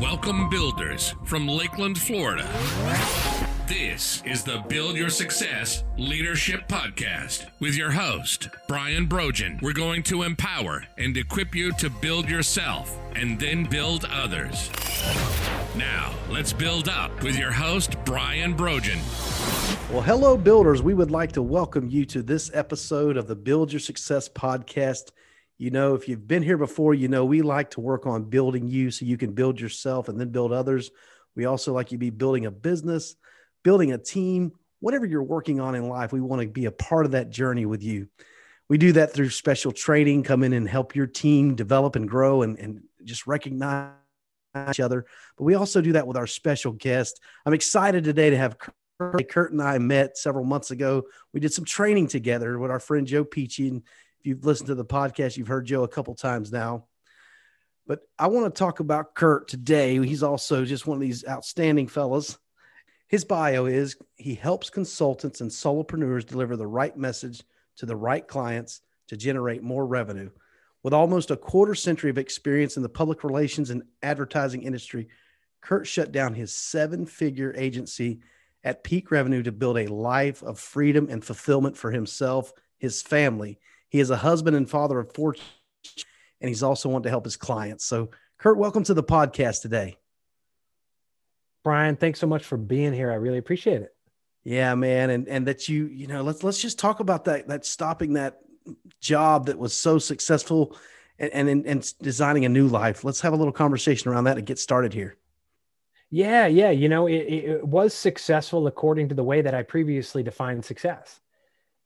Welcome, builders from Lakeland, Florida. This is the Build Your Success Leadership Podcast with your host, Brian Brogan. We're going to empower and equip you to build yourself and then build others. Now, let's build up with your host, Brian Brogan. Well, hello, builders. We would like to welcome you to this episode of the Build Your Success Podcast. You know, if you've been here before, you know we like to work on building you so you can build yourself and then build others. We also like you to be building a business, building a team, whatever you're working on in life. We want to be a part of that journey with you. We do that through special training, come in and help your team develop and grow and, and just recognize each other. But we also do that with our special guest. I'm excited today to have Kurt. Kurt and I met several months ago. We did some training together with our friend Joe Pici. And if you've listened to the podcast, you've heard Joe a couple times now. But I want to talk about Kurt today. He's also just one of these outstanding fellas. His bio is he helps consultants and solopreneurs deliver the right message to the right clients to generate more revenue. With almost a quarter century of experience in the public relations and advertising industry, Kurt shut down his seven figure agency at peak revenue to build a life of freedom and fulfillment for himself, his family, he is a husband and father of four, and he's also wanting to help his clients. So, Kurt, welcome to the podcast today. Brian, thanks so much for being here. I really appreciate it. Yeah, man, and and that you you know let's let's just talk about that that stopping that job that was so successful and and, and designing a new life. Let's have a little conversation around that and get started here. Yeah, yeah, you know, it, it was successful according to the way that I previously defined success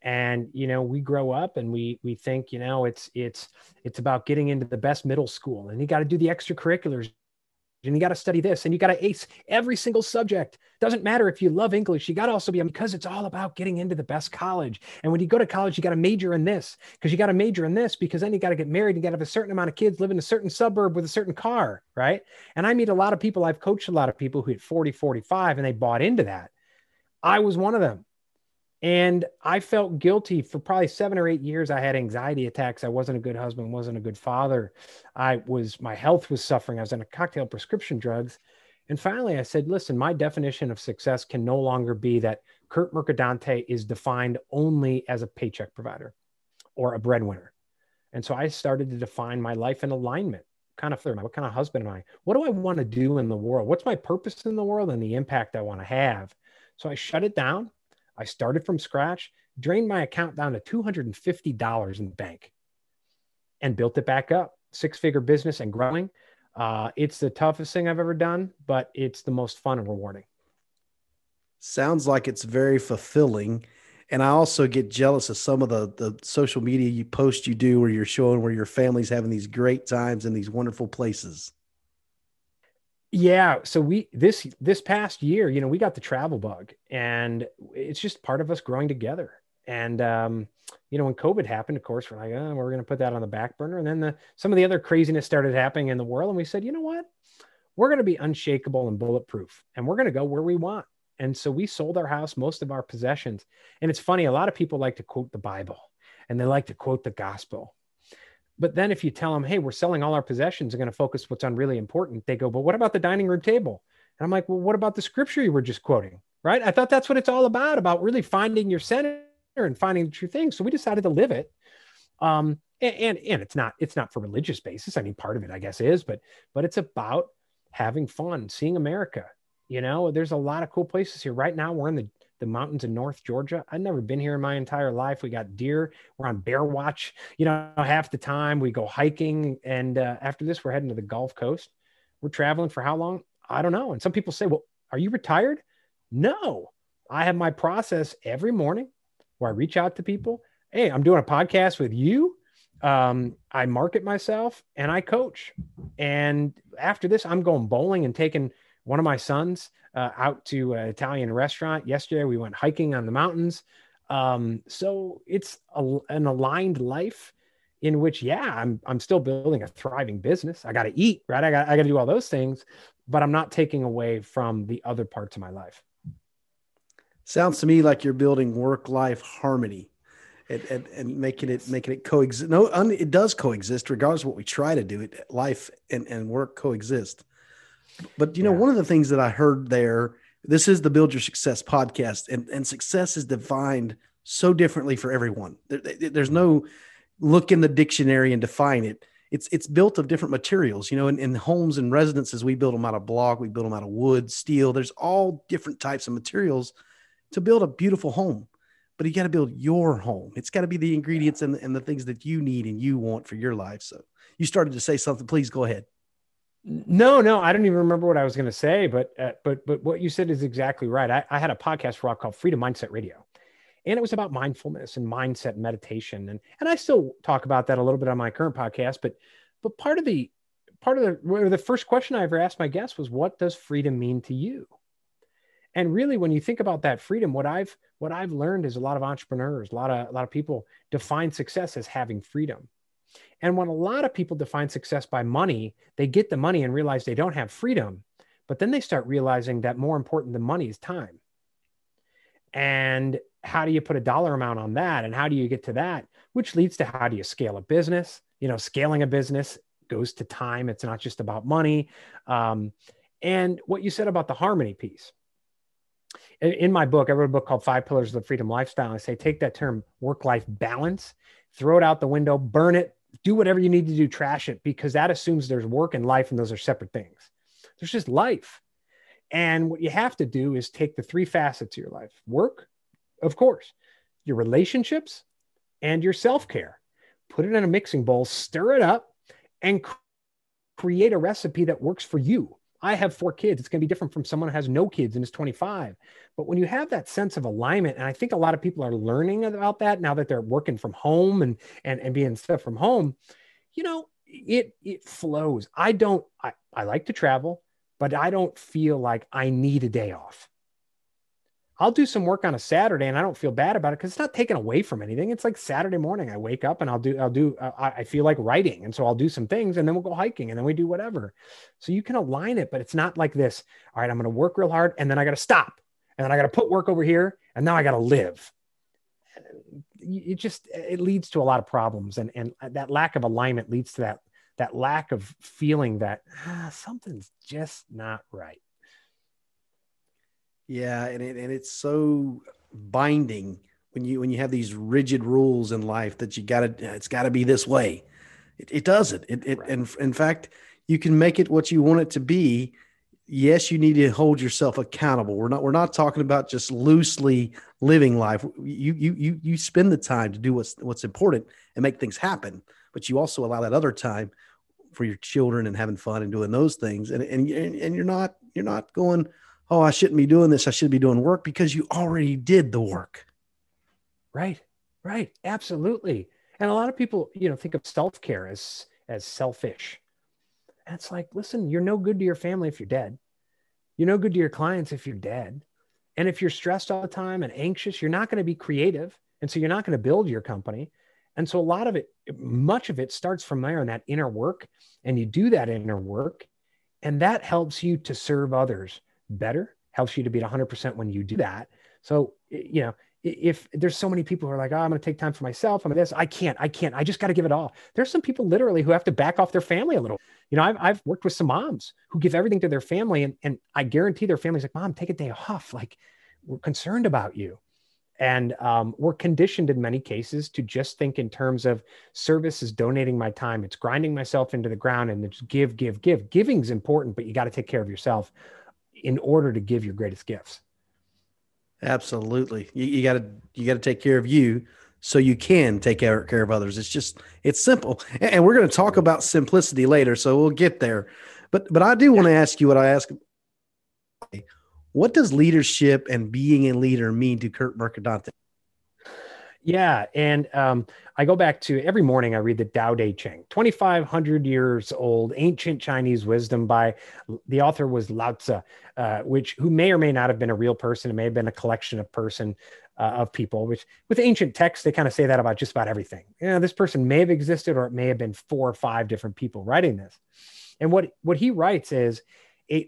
and you know we grow up and we we think you know it's it's it's about getting into the best middle school and you got to do the extracurriculars and you got to study this and you got to ace every single subject. Doesn't matter if you love english you got to also be because it's all about getting into the best college. And when you go to college you got to major in this because you got to major in this because then you got to get married you got to have a certain amount of kids live in a certain suburb with a certain car right? And i meet a lot of people i've coached a lot of people who hit 40 45 and they bought into that. I was one of them and I felt guilty for probably seven or eight years. I had anxiety attacks. I wasn't a good husband, wasn't a good father. I was, my health was suffering. I was on a cocktail prescription drugs. And finally, I said, listen, my definition of success can no longer be that Kurt Mercadante is defined only as a paycheck provider or a breadwinner. And so I started to define my life in alignment. Kind of I? What kind of husband am I? What do I want to do in the world? What's my purpose in the world and the impact I want to have? So I shut it down I started from scratch, drained my account down to $250 in the bank and built it back up. Six figure business and growing. Uh, it's the toughest thing I've ever done, but it's the most fun and rewarding. Sounds like it's very fulfilling. And I also get jealous of some of the, the social media you post you do where you're showing where your family's having these great times in these wonderful places. Yeah, so we this this past year, you know, we got the travel bug, and it's just part of us growing together. And um, you know, when COVID happened, of course, we're like, oh, we're going to put that on the back burner. And then the some of the other craziness started happening in the world, and we said, you know what, we're going to be unshakable and bulletproof, and we're going to go where we want. And so we sold our house, most of our possessions. And it's funny, a lot of people like to quote the Bible, and they like to quote the gospel. But then if you tell them, hey, we're selling all our possessions and going to focus what's on really important, they go, but what about the dining room table? And I'm like, well, what about the scripture you were just quoting? Right. I thought that's what it's all about, about really finding your center and finding the true thing. So we decided to live it. Um, and, and, and it's not, it's not for religious basis. I mean, part of it, I guess, is, but, but it's about having fun, seeing America. You know, there's a lot of cool places here. Right now, we're in the the mountains in North Georgia. I've never been here in my entire life. We got deer. We're on bear watch, you know, half the time. We go hiking. And uh, after this, we're heading to the Gulf Coast. We're traveling for how long? I don't know. And some people say, well, are you retired? No, I have my process every morning where I reach out to people. Hey, I'm doing a podcast with you. Um, I market myself and I coach. And after this, I'm going bowling and taking one of my sons uh, out to an Italian restaurant. Yesterday, we went hiking on the mountains. Um, so it's a, an aligned life in which, yeah, I'm, I'm still building a thriving business. I got to eat, right? I got, I got to do all those things, but I'm not taking away from the other parts of my life. Sounds to me like you're building work life harmony. And, and, and, making it making it coexist. No, un, it does coexist regardless of what we try to do. It life and, and work coexist. But you know, one of the things that I heard there, this is the Build Your Success podcast, and, and success is defined so differently for everyone. There, there's no mm-hmm. look in the dictionary and define it. It's it's built of different materials. You know, in, in homes and residences, we build them out of block, we build them out of wood, steel. There's all different types of materials to build a beautiful home. But you got to build your home. It's got to be the ingredients and, and the things that you need and you want for your life. So you started to say something. Please go ahead. No, no, I don't even remember what I was going to say, but uh, but but what you said is exactly right. I, I had a podcast for a called Freedom Mindset Radio, and it was about mindfulness and mindset meditation, and and I still talk about that a little bit on my current podcast. But but part of the part of the the first question I ever asked my guests was, "What does freedom mean to you?" And really, when you think about that freedom, what I've what I've learned is a lot of entrepreneurs, a lot of a lot of people define success as having freedom and when a lot of people define success by money, they get the money and realize they don't have freedom. But then they start realizing that more important than money is time. And how do you put a dollar amount on that? And how do you get to that? Which leads to how do you scale a business? You know, scaling a business goes to time. It's not just about money. Um, and what you said about the harmony piece. In my book, I wrote a book called Five Pillars of the Freedom Lifestyle. I say, take that term work life balance, throw it out the window, burn it, do whatever you need to do, trash it, because that assumes there's work and life, and those are separate things. There's just life. And what you have to do is take the three facets of your life work, of course, your relationships, and your self care. Put it in a mixing bowl, stir it up, and create a recipe that works for you. I have four kids. It's going to be different from someone who has no kids and is 25. But when you have that sense of alignment, and I think a lot of people are learning about that now that they're working from home and and, and being stuff from home, you know, it it flows. I don't I, I like to travel, but I don't feel like I need a day off. I'll do some work on a Saturday and I don't feel bad about it because it's not taken away from anything. It's like Saturday morning. I wake up and I'll do, I'll do, uh, I feel like writing. And so I'll do some things and then we'll go hiking and then we do whatever. So you can align it, but it's not like this. All right, I'm going to work real hard and then I got to stop and then I got to put work over here and now I got to live. It just, it leads to a lot of problems. And, and that lack of alignment leads to that, that lack of feeling that ah, something's just not right. Yeah, and it, and it's so binding when you when you have these rigid rules in life that you got to it's got to be this way. It, it doesn't. It, it right. and in fact, you can make it what you want it to be. Yes, you need to hold yourself accountable. We're not we're not talking about just loosely living life. You you you you spend the time to do what's what's important and make things happen, but you also allow that other time for your children and having fun and doing those things. And and and you're not you're not going oh, I shouldn't be doing this. I should be doing work because you already did the work. Right. Right. Absolutely. And a lot of people, you know, think of self-care as as selfish. And it's like, listen, you're no good to your family if you're dead. You're no good to your clients if you're dead. And if you're stressed all the time and anxious, you're not going to be creative. And so you're not going to build your company. And so a lot of it, much of it starts from there in that inner work. And you do that inner work. And that helps you to serve others better, helps you to be at 100% when you do that. So, you know, if there's so many people who are like, oh, I'm going to take time for myself, I'm this, I can't, I can't, I just got to give it all. There's some people literally who have to back off their family a little. You know, I've, I've worked with some moms who give everything to their family, and, and I guarantee their family's like, Mom, take a day off. Like, we're concerned about you. And um, we're conditioned in many cases to just think in terms of service is donating my time. It's grinding myself into the ground and it's give, give, give. Giving's important, but you got to take care of yourself in order to give your greatest gifts. Absolutely. You, got to you got to take care of you so you can take care, care of others. It's just it's simple. And we're going to talk about simplicity later, so we'll get there. But but I do want to ask you what I ask what does leadership and being a leader mean to Kurt Mercadante? Yeah, and um, I go back to every morning I read the Tao Te Ching, 2,500 years old, ancient Chinese wisdom by the author was Lao Tzu, uh, which who may or may not have been a real person. It may have been a collection of person uh, of people. Which with ancient texts they kind of say that about just about everything. You know, this person may have existed, or it may have been four or five different people writing this. And what what he writes is,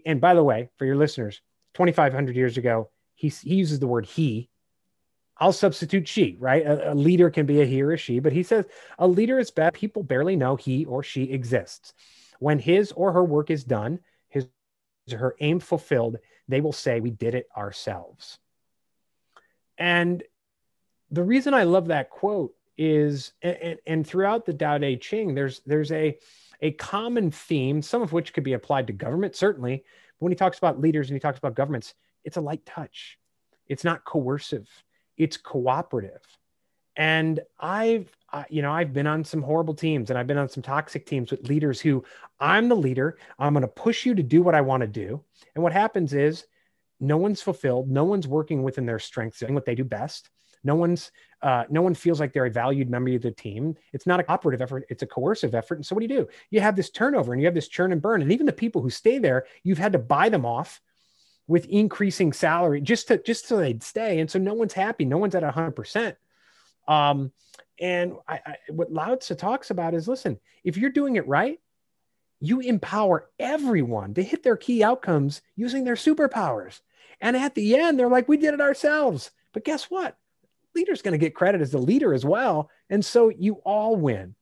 and by the way, for your listeners, 2,500 years ago, he he uses the word he I'll substitute she, right? A, a, leader can be a he or a she, but he says a leader is bad. People barely know he or she exists. When his or her work is done, his or her aim fulfilled, they will say, We did it ourselves. And the reason I love that quote is, and, and throughout the Tao Te Ching, there's, there's a, a common theme, some of which could be applied to government, certainly. But when he talks about leaders and he talks about governments, it's a light touch. It's not coercive. It's cooperative. And I've, uh, you know, I've been on some horrible teams and I've been on some toxic teams with leaders who I'm the leader. I'm going to push you to do what I want to do. And what happens is no one's fulfilled. No one's working within their strengths, doing what they do best. No one's, uh, no one feels like they're a valued member of the team. It's not a cooperative effort. It's a coercive effort. And so what do you do? You have this turnover and you have this churn and burn. And even the people who stay there, you've had to buy them off with increasing salary just to, just so they'd stay. And so no one's happy. No one's at hundred percent. Um, and I, I, what Lao Tzu talks about is listen, if you're doing it right, you empower everyone to hit their key outcomes using their superpowers. And at the end, they're like, we did it ourselves. But guess what? Leader's going to get credit as the leader as well. And so you all win.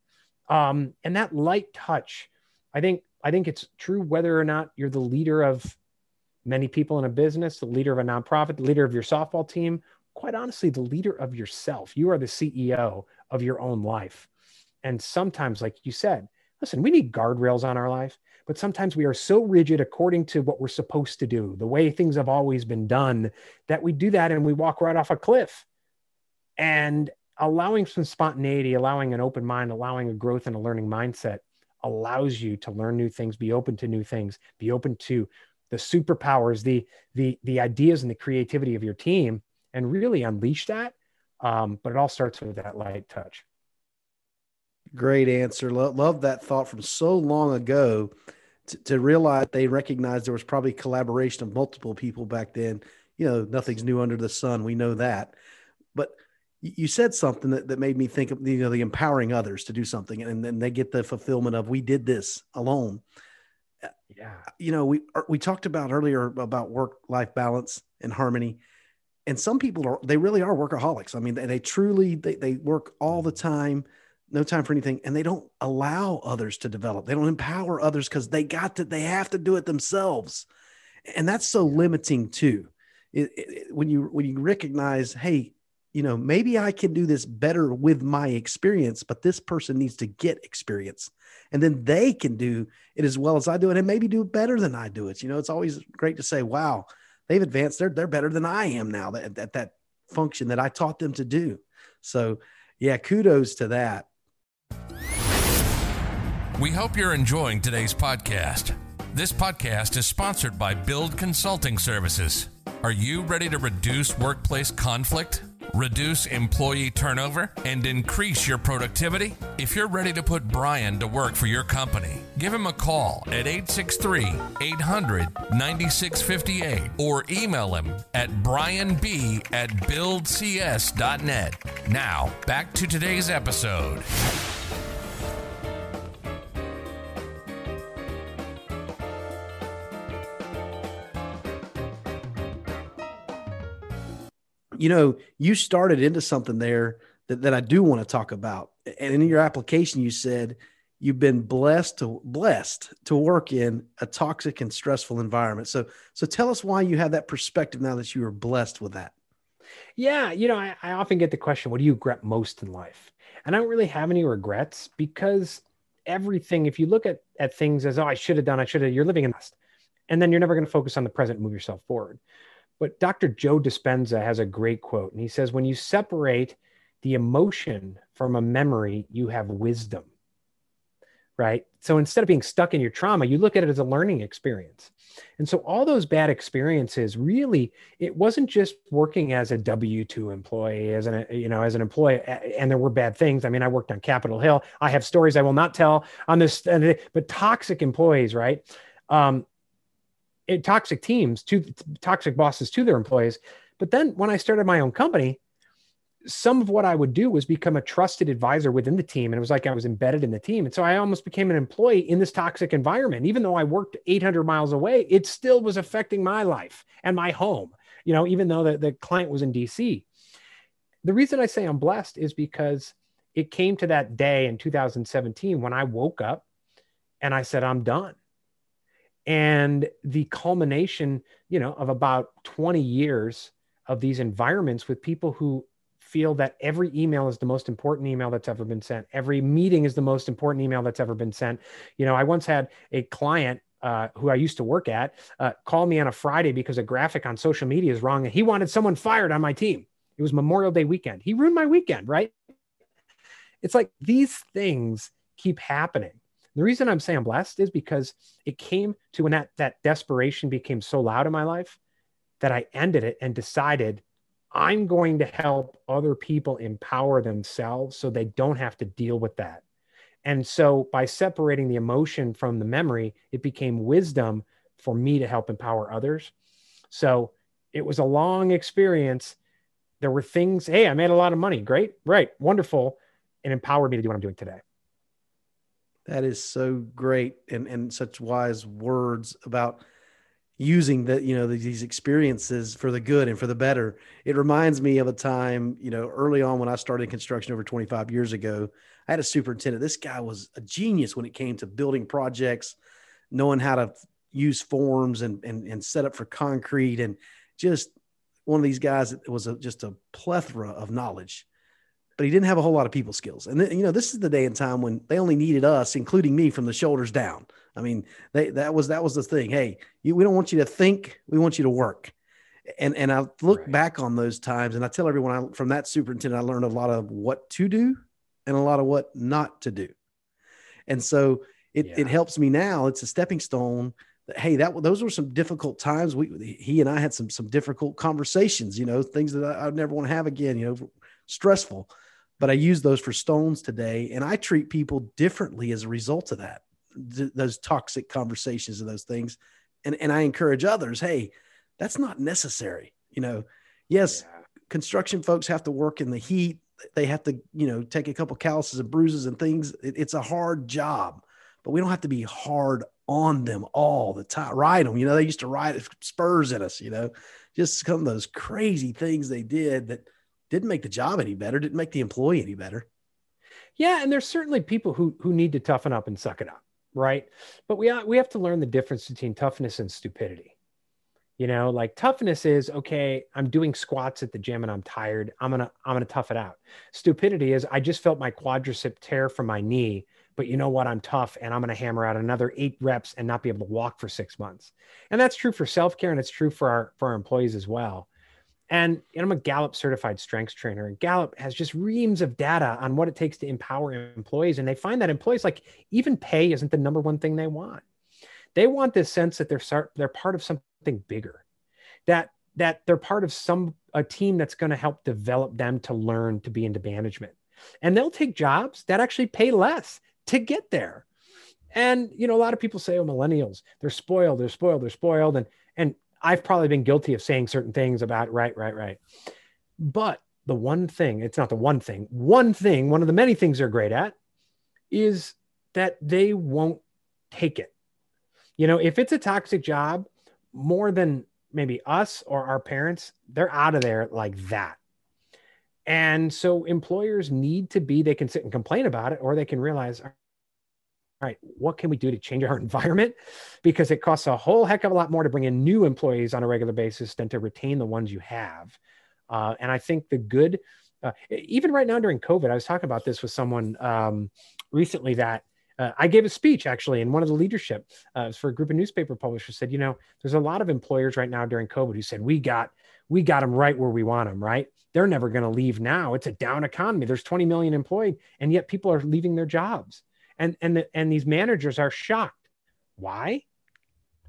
Um, and that light touch, I think, I think it's true whether or not you're the leader of many people in a business, the leader of a nonprofit, the leader of your softball team, quite honestly, the leader of yourself. You are the CEO of your own life. And sometimes, like you said, listen, we need guardrails on our life, but sometimes we are so rigid according to what we're supposed to do, the way things have always been done, that we do that and we walk right off a cliff. And allowing some spontaneity, allowing an open mind, allowing a growth and a learning mindset allows you to learn new things, be open to new things, be open to the superpowers, the the the ideas and the creativity of your team, and really unleash that. Um, but it all starts with that light touch. Great answer. Lo- love that thought from so long ago to, to realize they recognized there was probably collaboration of multiple people back then. You know, nothing's new under the sun. We know that. But you said something that, that made me think of you know the empowering others to do something and then they get the fulfillment of we did this alone yeah. You know we er, we talked about earlier about work life balance and harmony and some people are they really are workaholics. I mean they, they truly they, they work all the time no time for anything and they don't allow others to develop. They don't empower others because they got to they have to do it themselves. And that's so limiting too. It, it, when you when you recognize hey you know maybe i can do this better with my experience but this person needs to get experience and then they can do it as well as i do it and maybe do it better than i do it you know it's always great to say wow they've advanced they're they're better than i am now at, at that function that i taught them to do so yeah kudos to that we hope you're enjoying today's podcast. This podcast is sponsored by Build Consulting Services. Are you ready to reduce workplace conflict? Reduce employee turnover, and increase your productivity? If you're ready to put Brian to work for your company, give him a call at 863 800 9658 or email him at brianb at buildcs.net. Now, back to today's episode. You know, you started into something there that, that I do want to talk about. And in your application, you said you've been blessed to blessed to work in a toxic and stressful environment. So, so tell us why you have that perspective now that you are blessed with that. Yeah, you know, I, I often get the question, "What do you regret most in life?" And I don't really have any regrets because everything, if you look at at things as, "Oh, I should have done," I should have, you're living in the past, and then you're never going to focus on the present and move yourself forward. But Dr. Joe Dispenza has a great quote, and he says, When you separate the emotion from a memory, you have wisdom. Right. So instead of being stuck in your trauma, you look at it as a learning experience. And so all those bad experiences really, it wasn't just working as a W 2 employee, as an, you know, as an employee, and there were bad things. I mean, I worked on Capitol Hill. I have stories I will not tell on this, but toxic employees, right? Um, Uh, toxic teams to toxic bosses to their employees. But then when I started my own company, some of what I would do was become a trusted advisor within the team. And it was like I was embedded in the team. And so I almost became an employee in this toxic environment. Even though I worked 800 miles away, it still was affecting my life and my home, you know, even though the, the client was in DC. The reason I say I'm blessed is because it came to that day in 2017 when I woke up and I said, I'm done and the culmination you know of about 20 years of these environments with people who feel that every email is the most important email that's ever been sent every meeting is the most important email that's ever been sent you know i once had a client uh, who I used to work at, uh, call me on a Friday because a graphic on social media is wrong and he wanted someone fired on my team. It was Memorial Day weekend. He ruined my weekend, right? It's like these things keep happening. The reason I'm saying I'm blessed is because it came to when that, that desperation became so loud in my life that I ended it and decided I'm going to help other people empower themselves so they don't have to deal with that. And so by separating the emotion from the memory, it became wisdom for me to help empower others. So it was a long experience. There were things, hey, I made a lot of money. Great, right, wonderful. And empowered me to do what I'm doing today. That is so great and, and such wise words about using that, you know, these experiences for the good and for the better. It reminds me of a time, you know, early on when I started construction over 25 years ago, I had a superintendent. This guy was a genius when it came to building projects, knowing how to use forms and, and, and set up for concrete and just one of these guys that was a, just a plethora of knowledge but he didn't have a whole lot of people skills. And th- you know, this is the day and time when they only needed us, including me, from the shoulders down. I mean, they, that was that was the thing. Hey, you, we don't want you to think, we want you to work. And and I look right. back on those times, and I tell everyone I, from that superintendent, I learned a lot of what to do and a lot of what not to do. And so it yeah. it helps me now. It's a stepping stone. That, hey, that those were some difficult times. We he and I had some some difficult conversations. You know, things that I, I'd never want to have again. You know, stressful but I use those for stones today. And I treat people differently as a result of that, th- those toxic conversations and those things. And, and I encourage others, hey, that's not necessary. You know, yes, yeah. construction folks have to work in the heat. They have to, you know, take a couple calluses and bruises and things. It, it's a hard job, but we don't have to be hard on them all the time. Ride them, you know, they used to ride uh, spurs at us, you know, just some of those crazy things they did that didn't make the job any better, didn't make the employee any better. Yeah, and there's certainly people who who need to toughen up and suck it up, right? But we uh, we have to learn the difference between toughness and stupidity. You know, like toughness is okay, I'm doing squats at the gym and I'm tired. I'm going to I'm going to tough it out. Stupidity is I just felt my quadricep tear from my knee, but you know what? I'm tough and I'm going to hammer out another 8 reps and not be able to walk for 6 months. And that's true for self-care and it's true for our for our employees as well. And, and I'm a Gallup certified strengths trainer, and Gallup has just reams of data on what it takes to empower employees. And they find that employees, like even pay, isn't the number one thing they want. They want this sense that they're they're part of something bigger, that that they're part of some a team that's going to help develop them to learn to be into management. And they'll take jobs that actually pay less to get there. And you know, a lot of people say, "Oh, millennials, they're spoiled, they're spoiled, they're spoiled," and and I've probably been guilty of saying certain things about right, right, right. But the one thing, it's not the one thing, one thing, one of the many things they're great at is that they won't take it. You know, if it's a toxic job, more than maybe us or our parents, they're out of there like that. And so employers need to be, they can sit and complain about it, or they can realize, right, what can we do to change our environment? Because it costs a whole heck of a lot more to bring in new employees on a regular basis than to retain the ones you have. Uh, and I think the good, uh, even right now during COVID, I was talking about this with someone um, recently that uh, I gave a speech actually, and one of the leadership uh, for a group of newspaper publishers said, you know, there's a lot of employers right now during COVID who said we got we got them right where we want them, right? They're never going to leave now. It's a down economy. There's 20 million employed, and yet people are leaving their jobs and and the, and these managers are shocked. Why?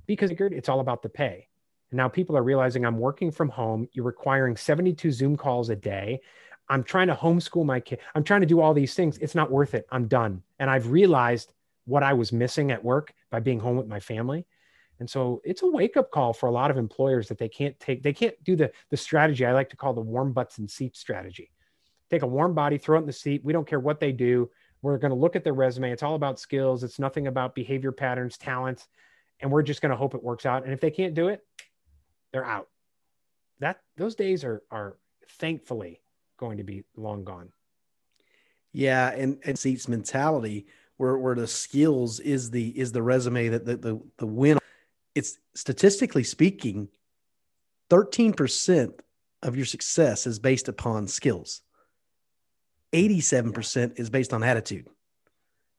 Because it's all about the pay. And now people are realizing i'm working from home. You're requiring 72 zoom calls a day. I'm trying to homeschool my kid i'm trying to do all these things. It's not worth it. I'm done. And i've realized what i was missing at work by being home with my family. And so it's a wake up call for a lot of employers that they can't take they can't do the the strategy i like to call the warm butts and seats strategy. Take a warm body throw it in the seat. We don't care what they do we're going to look at their resume. It's all about skills. It's nothing about behavior patterns, talents, and we're just going to hope it works out. And if they can't do it, they're out. That those days are are thankfully going to be long gone. Yeah, and and seats mentality where where the skills is the is the resume that the the, the win it's statistically speaking, 13% of your success is based upon skills. 87% is based on attitude.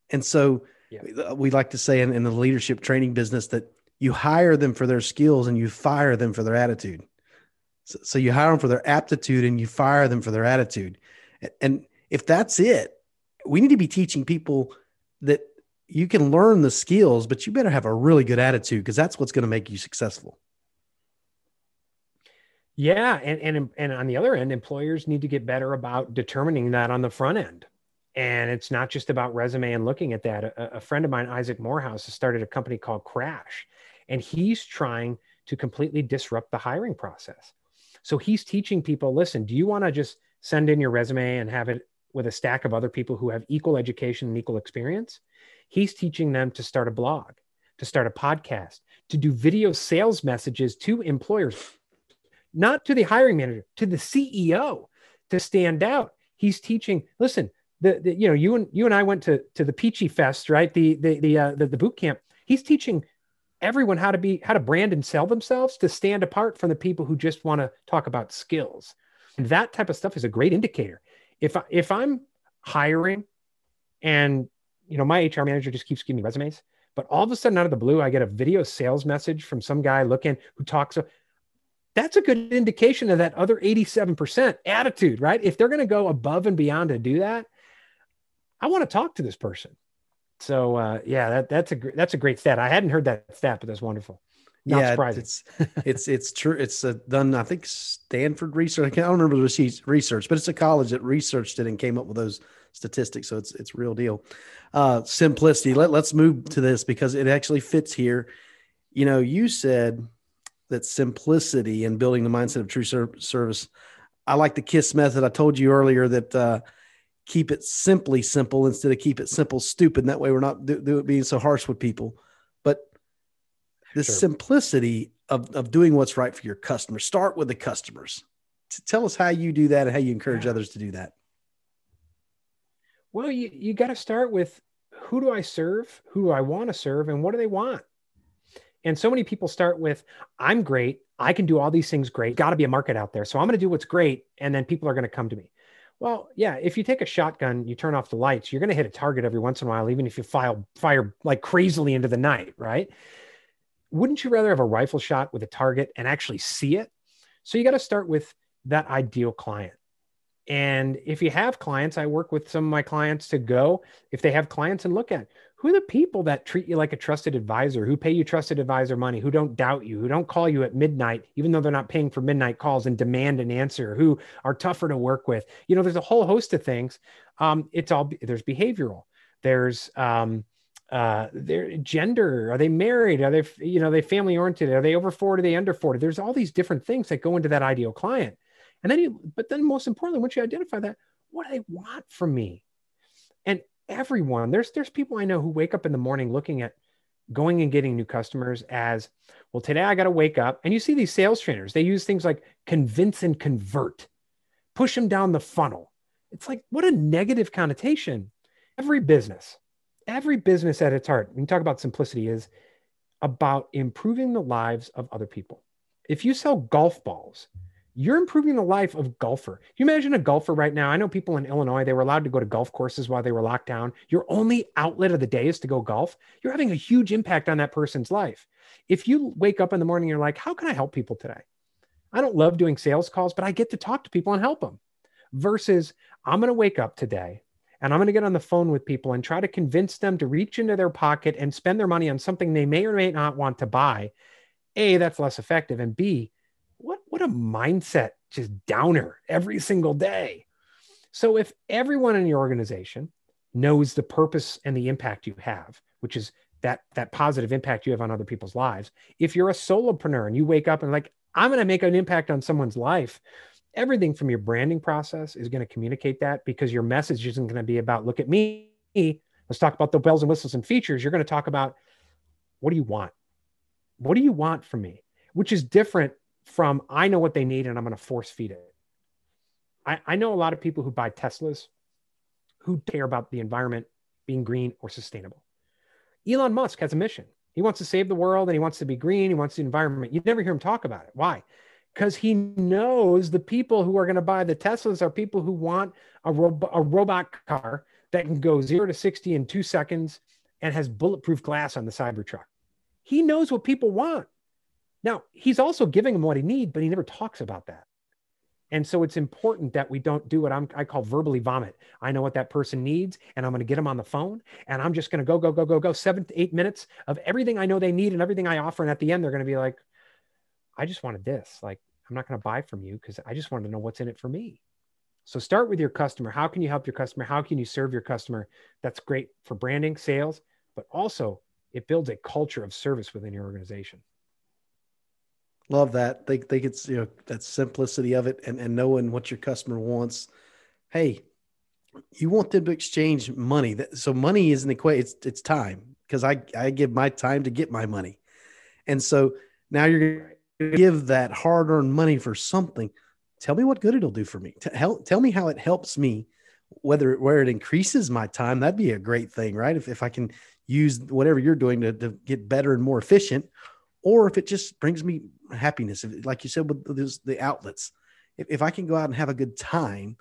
And so yeah. we like to say in, in the leadership training business that you hire them for their skills and you fire them for their attitude. So, so you hire them for their aptitude and you fire them for their attitude. And if that's it, we need to be teaching people that you can learn the skills, but you better have a really good attitude because that's what's going to make you successful. Yeah, and and and on the other end, employers need to get better about determining that on the front end. And it's not just about resume and looking at that. A, a friend of mine, Isaac Morehouse, has started a company called Crash, and he's trying to completely disrupt the hiring process. So he's teaching people, listen, do you want to just send in your resume and have it with a stack of other people who have equal education and equal experience? He's teaching them to start a blog, to start a podcast, to do video sales messages to employers, not to the hiring manager, to the CEO to stand out. He's teaching, listen, the, the you know, you and you and I went to to the Pici Fest, right? The the the uh, the, the boot camp. He's teaching everyone how to be how to brand and sell themselves to stand apart from the people who just want to talk about skills. And that type of stuff is a great indicator. If I, if I'm hiring and you know, my HR manager just keeps giving me resumes. But all of a sudden, out of the blue, I get a video sales message from some guy looking who talks. That's a good indication of that other 87% attitude, right? If they're going to go above and beyond to do that, I want to talk to this person. So uh, yeah, that, that's a that's a great stat. I hadn't heard that stat, but that's wonderful. Not yeah, surprising. it's it's it's true. It's uh, done. I think Stanford research. I don't remember the research, but it's a college that researched it and came up with those statistics. So it's it's real deal. Uh, simplicity. Let let's move to this because it actually fits here. You know, you said that simplicity and building the mindset of true ser- service. I like the KISS method. I told you earlier that uh, keep it simply simple instead of keep it simple stupid. And that way, we're not do, do being so harsh with people. But the sure. simplicity of of doing what's right for your customers. Start with the customers. Tell us how you do that and how you encourage yeah. others to do that. Well, you, you got to start with who do I serve? Who do I want to serve? And what do they want? And so many people start with, I'm great. I can do all these things great. Got to be a market out there. So I'm going to do what's great. And then people are going to come to me. Well, yeah, if you take a shotgun, you turn off the lights, you're going to hit a target every once in a while, even if you file, fire like crazily into the night, right? Wouldn't you rather have a rifle shot with a target and actually see it? So you got to start with that ideal client. And if you have clients, I work with some of my clients to go, if they have clients and look at who are the people that treat you like a trusted advisor, who pay you trusted advisor money, who don't doubt you, who don't call you at midnight, even though they're not paying for midnight calls and demand an answer, who are tougher to work with. You know, there's a whole host of things. Um, it's all, there's behavioral, there's, um, uh, their gender, are they married? Are they, you know, they family oriented? Are they over 40? Are they under 40? There's all these different things that go into that ideal client. And then you, but then most importantly, once you identify that, what do they want from me? Everyone, there's there's people I know who wake up in the morning looking at going and getting new customers as well. Today I got to wake up, and you see these sales trainers. They use things like convince and convert, push them down the funnel. It's like what a negative connotation. Every business, every business at its heart, we can talk about simplicity, is about improving the lives of other people. If you sell golf balls, you're improving the life of golfer. You imagine a golfer right now? I know people in Illinois, they were allowed to go to golf courses while they were locked down. Your only outlet of the day is to go golf. You're having a huge impact on that person's life. If you wake up in the morning, you're like, how can I help people today? I don't love doing sales calls, but I get to talk to people and help them. Versus, I'm going to wake up today and I'm going to get on the phone with people and try to convince them to reach into their pocket and spend their money on something they may or may not want to buy. A, that's less effective. And B, what what a mindset just downer every single day. So if everyone in your organization knows the purpose and the impact you have which is that that positive impact you have on other people's lives if you're a solopreneur and you wake up and like i'm going to make an impact on someone's life everything from your branding process is going to communicate that because your message isn't going to be about look at me let's talk about the bells and whistles and features. You're going to talk about what do you want? What do you want from me? Which is different from I know what they need and I'm going to force feed it. I, I know a lot of people who buy Teslas who care about the environment being green or sustainable. Elon Musk has a mission. He wants to save the world and he wants to be green. He wants the environment. You never hear him talk about it. Why? Because he knows the people who are going to buy the Teslas are people who want a, ro- a robot car that can go zero to 60 in two seconds and has bulletproof glass on the Cybertruck. He knows what people want. Now, he's also giving them what he needs, but he never talks about that. And so it's important that we don't do what I'm, I call verbally vomit. I know what that person needs, and I'm going to get them on the phone, and I'm just going to go, go, go, go, go, seven to eight minutes of everything I know they need and everything I offer. And at the end, they're going to be like, I just wanted this. Like, I'm not going to buy from you because I just wanted to know what's in it for me. So start with your customer. How can you help your customer? How can you serve your customer? That's great for branding, sales, but also it builds a culture of service within your organization. Love that. They think it's you know that simplicity of it and, and knowing what your customer wants. Hey, you want them to exchange money. That so money is an equation. It's it's time because I I give my time to get my money, and so now you're going to give that hard earned money for something. Tell me what good it'll do for me. Tell tell me how it helps me. Whether where it increases my time, that'd be a great thing, right? If if I can use whatever you're doing to, to get better and more efficient, or if it just brings me happiness. If, like you said, with the outlets, if, if I can go out and have a good time,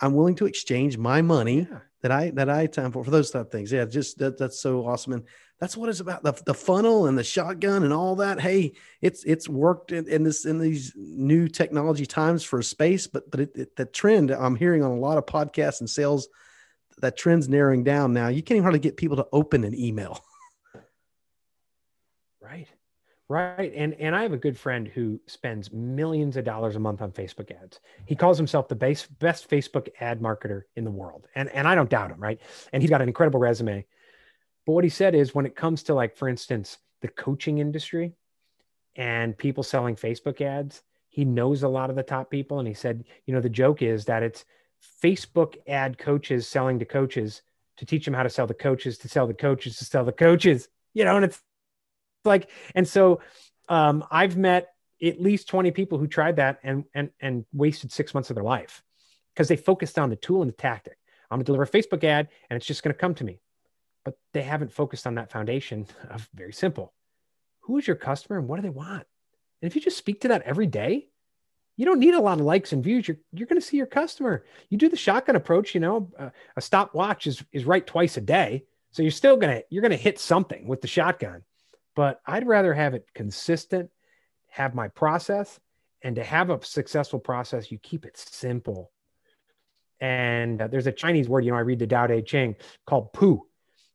I'm willing to exchange my money yeah. that I that I time for for those type of things. Yeah, just that, that's so awesome, and that's what it's about. The, the funnel and the shotgun and all that. Hey, it's it's worked in, in this in these new technology times for space, but but it, it, the trend I'm hearing on a lot of podcasts and sales, that trend's narrowing down now. You can't even hardly get people to open an email. Right. Right. And and I have a good friend who spends millions of dollars a month on Facebook ads. He calls himself the base, best Facebook ad marketer in the world. And and I don't doubt him, right? And he's got an incredible resume. But what he said is when it comes to like for instance, the coaching industry and people selling Facebook ads, he knows a lot of the top people and he said, you know, the joke is that it's Facebook ad coaches selling to coaches to teach them how to sell the coaches to sell the coaches to sell the coaches. You know, and it's like and so um, i've met at least 20 people who tried that and and and wasted six months of their life because they focused on the tool and the tactic. I'm to deliver a facebook ad and it's just to come to me. But they haven't focused on that foundation of very simple. Who is your customer and what do they want? And if you just speak to that every day you don't need a lot of likes and views. You're, you're going to see your customer. You do the shotgun approach you know uh, a stopwatch is is right twice a day. So you're still to you're to hit something with the shotgun but I'd rather have it consistent, have my process, and to have a successful process, you keep it simple. And uh, there's a Chinese word, you know, I read the Tao Te Ching called poo.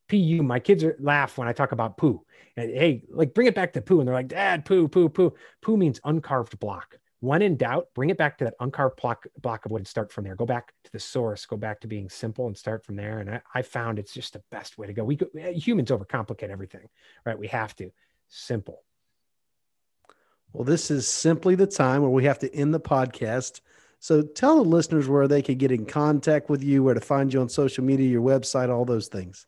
P-U. My kids are, laugh when I talk about poo. And hey, like bring it back to poo. And they're like, Dad, poo, poo, poo. Poo means uncarved block. When in doubt, bring it back to that uncarved block, block of wood and start from there. Go back to the source, go back to being simple and start from there. And I, I found it's just the best way to go. We go, eh, humans overcomplicate everything, right? We have to. Simple. Well, this is simply the time where we have to end the podcast. So tell the listeners where they can get in contact with you, where to find you on social media, your website, all those things.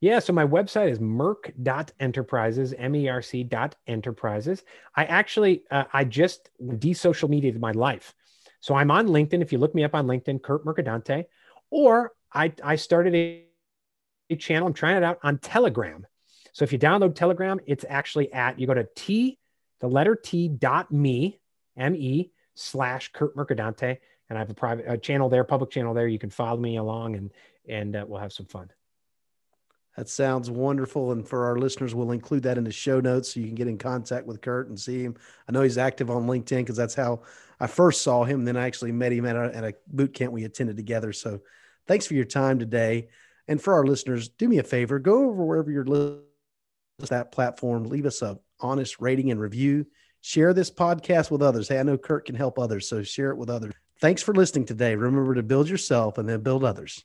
Yeah, so my website is merc.enterprises, M-E-R-C dot enterprises. I actually, uh, I just de-social mediated my life. So I'm on LinkedIn. If you look me up on LinkedIn, Kurt Mercadante, or I, I started a, a channel, I'm trying it out on Telegram. So if you download Telegram, it's actually at, you go to T, the letter T dot me, M-E slash Kurt Mercadante. And I have a private a channel there, public channel there. You can follow me along and, and uh, we'll have some fun. That sounds wonderful. And for our listeners, we'll include that in the show notes so you can get in contact with Kurt and see him. I know he's active on LinkedIn because that's how I first saw him. Then I actually met him at a, at a boot camp we attended together. So thanks for your time today. And for our listeners, do me a favor, go over wherever you're listening that platform, leave us a honest rating and review. Share this podcast with others. Hey, I know Kurt can help others, so share it with others. Thanks for listening today. Remember to build yourself and then build others.